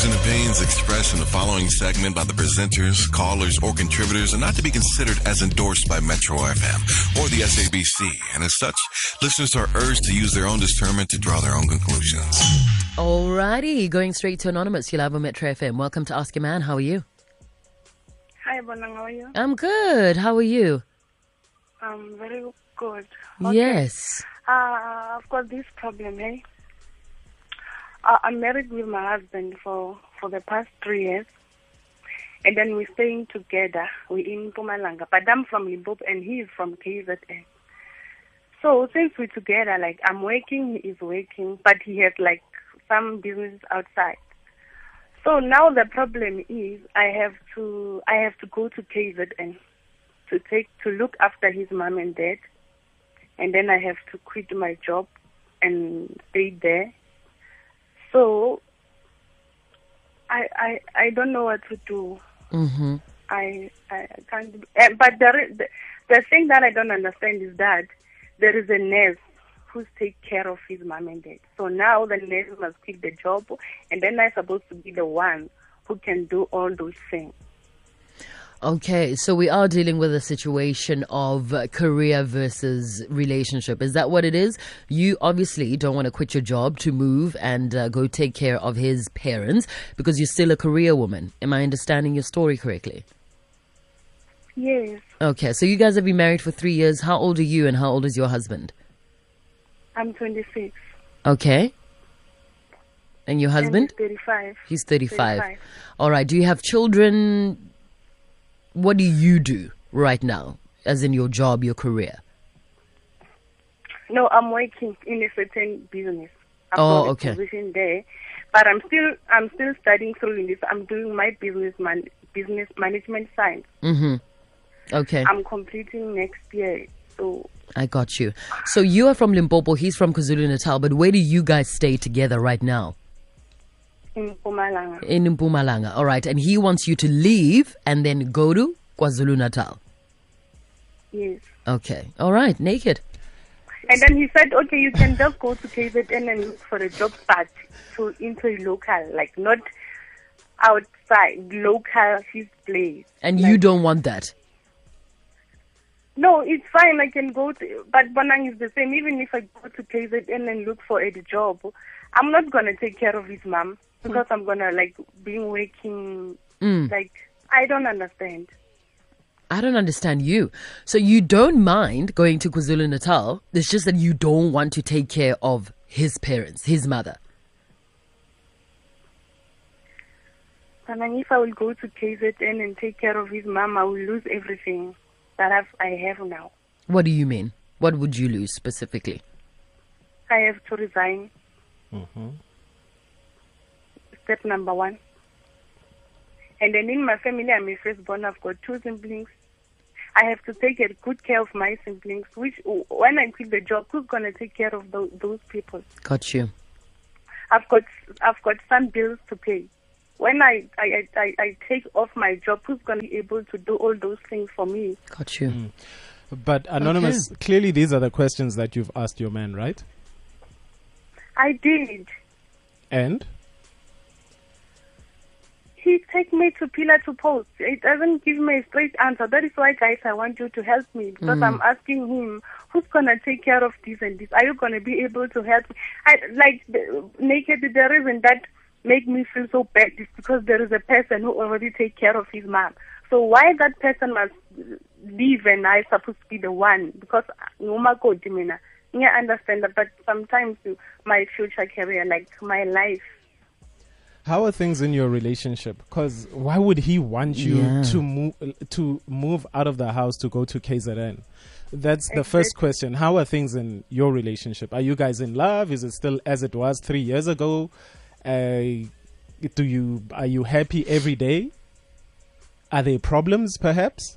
views and opinions expressed in the following segment by the presenters, callers, or contributors are not to be considered as endorsed by Metro FM or the SABC, and as such, listeners are urged to use their own discernment to draw their own conclusions. Alrighty, going straight to Anonymous. You'll have Metro FM. Welcome to Ask a Man. How are you? Hi, Bonang. How are you? I'm good. How are you? I'm very good. Yes. Uh, I've got this problem, eh? I'm married with my husband for, for the past three years. And then we're staying together. We're in Mpumalanga. But I'm from Limpopo and he is from KZN. So since we're together, like I'm working, he is working, but he has like some business outside. So now the problem is I have to I have to go to KZN to take to look after his mom and dad, and then I have to quit my job and stay there. So I I I don't know what to do. Mm-hmm. I I can't. eh, But there is, the, the thing that I don't understand is that there is a nurse who's take care of his mom and dad. So now the nurse must quit the job, and then I'm supposed to be the one who can do all those things. Okay, so we are dealing with a situation of career versus relationship. Is that what it is? You obviously don't want to quit your job to move and uh, go take care of his parents because you're still a career woman. Am I understanding your story correctly? Yes, Okay, so you guys have been married for three years. How old are you and how old is your husband? I'm 26. Okay. And your and husband? he's 35. He's 35. 35. All right. Do you have children? What do you do right now, as in your job, your career? No, I'm working in a certain business. I've Oh, okay. position there, but I'm still I'm still studying through this. I'm doing my business man business management science. Mm-hmm. Okay. I'm completing next year. So I got you. So you are from Limpopo, he's from KwaZulu Natal, but where do you guys stay together right now? In Mpumalanga. In Mpumalanga. All right. And he wants you to leave and then go to KwaZulu Natal. Yes. Okay. All right. Naked. And then he said, okay, you can just go to KZN and look for a job, but to into a local, like not outside, local his place. And you don't want that. No, it's fine. I can go to, but Bonang is the same. Even if I go to KZN and look for a job, I'm not gonna take care of his mom because I'm gonna like be working. Mm. Like I don't understand. I don't understand you. So you don't mind going to KwaZulu Natal. It's just that you don't want to take care of his parents, his mother. And if I will go to KZN and take care of his mom, I will lose everything that I've, I have now. What do you mean? What would you lose specifically? I have to resign. Step number one. And then in my family, I'm a firstborn. I've got two siblings. I have to take good care of my siblings. Which, when I quit the job, who's gonna take care of those, those people? Got you. I've got, I've got some bills to pay. When I, I, I, I take off my job, who's gonna be able to do all those things for me? Got you. Mm. But anonymous, clearly these are the questions that you've asked your man, right? I did. And He take me to pillar to post. It doesn't give me a straight answer. That is why, guys, I want you to help me because mm. I'm asking him who's gonna take care of this and this. Are you gonna be able to help me? I like the, naked. The reason that make me feel so bad is because there is a person who already take care of his mom. So why that person must leave and I supposed to be the one? Because uh, nguma kodi mina. Yeah, I understand that, but sometimes my future career, like my life, how are things in your relationship? Because why would he want you Yeah. to move to move out of the house to go to KZN? That's the first question. How are things in your relationship? Are you guys in love? Is it still as it was three years ago? Uh, do you are you happy every day? Are there problems, perhaps?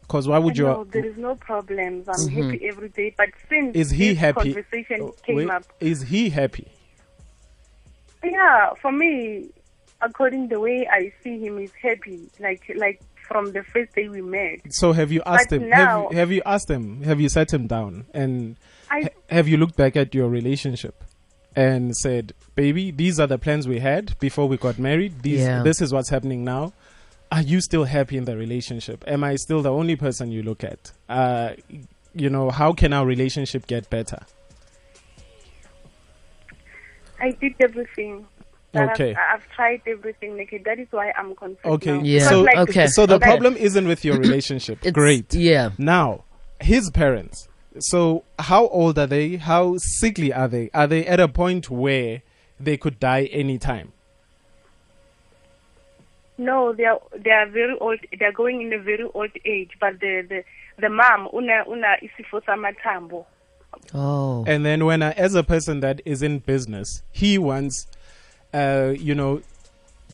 Because why would no, you? there is no problems. I'm happy every day. But since Is he this happy? conversation Oh, came wait, up, Is he happy? Yeah, for me, according the way I see him, he's happy. Like like from the first day we met. So have you asked But him? now- have, you, have you asked him? Have you sat him down and I ha- have you looked back at your relationship? and said, "Baby, these are the plans we had before we got married. These, Yeah. this is what's happening now. Are you still happy in the relationship? Am I still the only person you look at? Uh, you know, how can our relationship get better?" I did everything. But Okay. I've, I've tried everything, Nikki. That is why I'm confused. Okay, now. Yeah. So like, Okay. so the Okay. problem isn't with your relationship. It's- Great. Yeah. Now, his parents. So, how old are they? How sickly are they? Are they at a point where they could die anytime? No, they are they are very old. They are going in a very old age. But the the the mom una una isifo samathambo. Oh. And then, when I, as a person that is in business, he wants, uh, you know,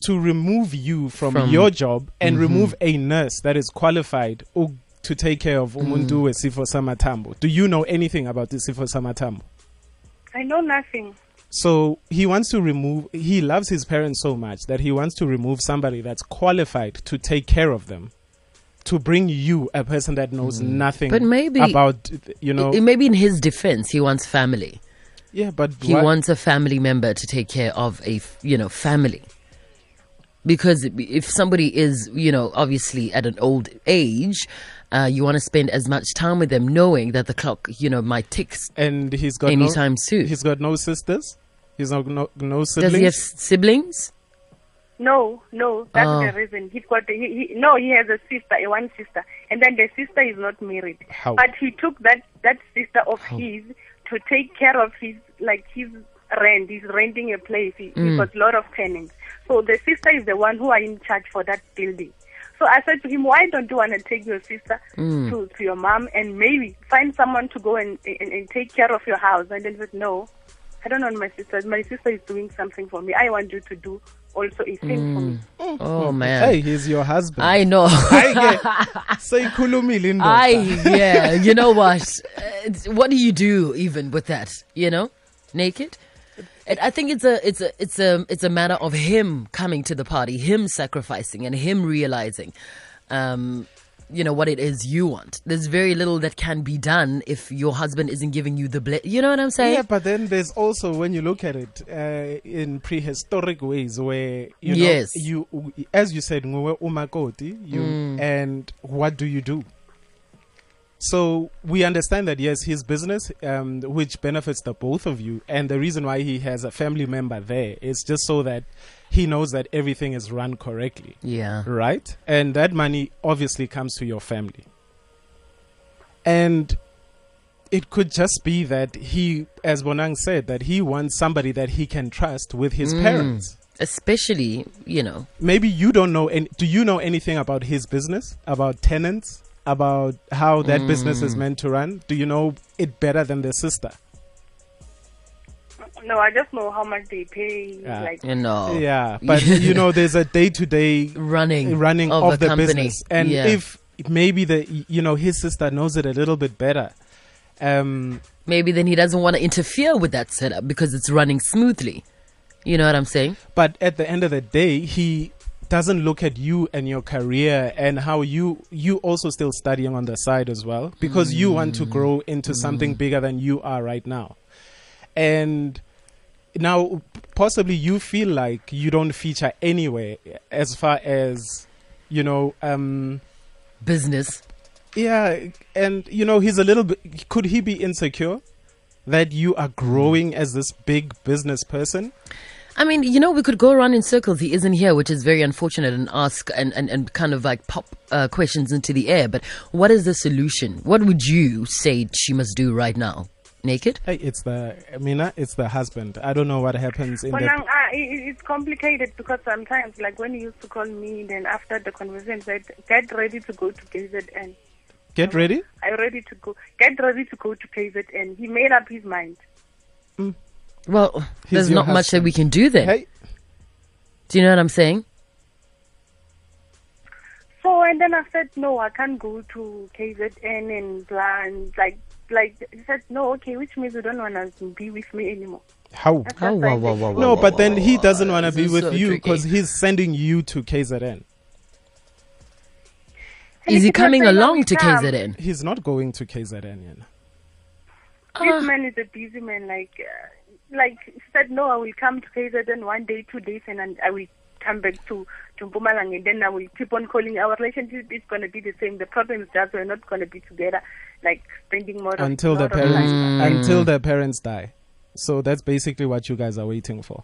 to remove you from, From- your job and remove a nurse that is qualified to take care of umuntu wesifo samatambo. Do you know anything about this sifo samatambo? I know nothing. So he wants to remove, he loves his parents so much that he wants to remove somebody that's qualified to take care of them, to bring you, a person that knows nothing But maybe- about, you know. I- maybe in his defense, he wants family. yeah, but He wants a family member to take care of a, you know, family. Because if somebody is, you know, obviously at an old age, uh, you want to spend as much time with them knowing that the clock, you know, might tick. and he's got anytime no, soon. He's got no sisters. He's not no, no Does he have siblings? No, no, that's Oh. the reason. He got he, he no, he has a sister, a one sister, and then the sister is not married. How? But he took that that sister of his to take care of his like his rent. He's renting a place. He, he mm. got a lot of tenants. So the sister is the one who are in charge for that building. So I said to him, why don't you want to take your sister mm. to, to your mom and maybe find someone to go and, and, and take care of your house? And then he said, no, I don't want my sister. My sister is doing something for me. I want you to do also a thing for me. Oh man, Hey, he's your husband. I know. Seyikhulumile indoda. I yeah. You know what? Uh, what do you do even with that? You know, naked. And I think it's a it's a it's a it's a matter of him coming to the party, him sacrificing, and him realizing, um, you know what it is you want. There's very little that can be done if your husband isn't giving you the ble- You know what I'm saying? Yeah, but then there's also when you look at it uh, in prehistoric ways where you know Yes. you as you said you Mm. and what do you do? So we understand that yes, his business, um, which benefits the both of you, and the reason why he has a family member there is just so that he knows that everything is run correctly, Yeah. right? And that money obviously comes to your family, and it could just be that he, as Bonang said, that he wants somebody that he can trust with his Mm. parents. Especially, you know, Maybe you don't know. Any, do you know anything about his business, about tenants, about how that business Mm. is meant to run? Do you know it better than the sister? No, I just know how much they pay. Yeah. Like you uh, know, Yeah, but you know, there's a day-to-day running running of, of, a the business, and yeah. if maybe the you know his sister knows it a little bit better. Um, maybe then he doesn't want to interfere with that setup because it's running smoothly. You know what I'm saying? but at the end of the day he doesn't look at you and your career and how you you also still studying on the side as well because you want to mm. grow into something mm. bigger than you are right now and now possibly you feel like you don't feature anywhere as far as you know um Business. yeah and you know he's a little bit could he be insecure that you are growing as this big business person I mean, you know, we could go around in circles. He isn't here, which is very unfortunate, and ask and, and, and kind of like pop uh, questions into the air. But what is the solution? What would you say she must do right now? Naked? It's the I Mina, it's the husband. I don't know what happens in But the. now, uh, it, it's complicated because sometimes, like when he used to call me, then after the conversation, said, "Get ready to go to KZN." Get ready. I'm ready to go. Get ready to go to KZN. He made up his mind. Well, He's there's your not much that we can do then. Hey, Do you know what I'm saying? So and then I said, "No, I can't go to KZN and blah." And like, like he said, "No, okay," which means you don't want to be with me anymore. how? That's Oh, wow, wow, wow, wow, No, wow, but then wow, he doesn't want to be with so you because he's sending you to KZN. And Is he coming "Oh, along to come." KZN? He's not going to KZN. Yet. Ah. This man is a busy man. Like, uh, like she said, no, I will come to KZN one day, two days, and I will come back to to Mpumalanga, and then I will keep on calling. Our relationship is going to be the same. The problem is that we're not going to be together, like spending more of- until the parents time. until their parents die. So that's basically what you guys are waiting for.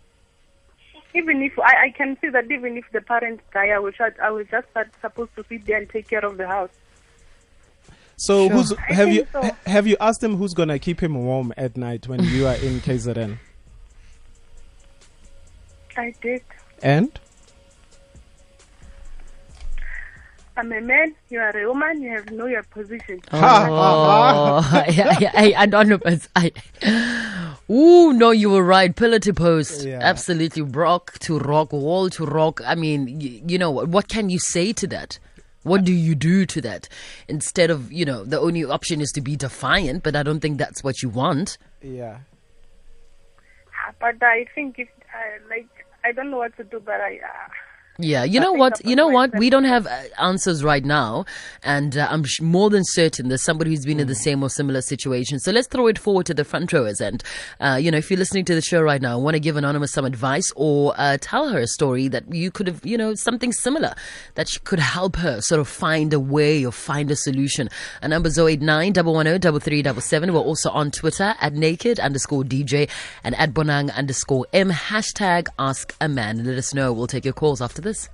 Even if I, I can see that even if the parents die, I will just, I will just start, supposed to sit there and take care of the house. So Sure. who's have you so. ha- have you asked him who's gonna keep him warm at night when you are in KZN? I did. And I'm a man. You are a woman. You have know your position. Oh, I, I, I, anonymous. I, ooh, no, you were right. Pillar to post. Yeah. Absolutely. Rock to rock, wall to rock. I mean, you, you know, what, what can you say to that? What do you do to that? Instead of, you know, the only option is to be defiant, but I don't think that's what you want. yeah, Ah, But I think if, uh, like, I don't know what to do, but I, uh, Yeah, you know what? You know what? We don't have uh, answers right now, and uh, I'm sh- more than certain there's somebody who's been in the same or similar situation. So let's throw it forward to the front rowers, and uh, you know, if you're listening to the show right now, want to give anonymous some advice or uh, tell her a story that you could have, you know, something similar that could help her sort of find a way or find a solution. A number 089 110 We're also on Twitter at naked underscore DJ and at bonang underscore M. Hashtag ask a man. Let us know. We'll take your calls after this.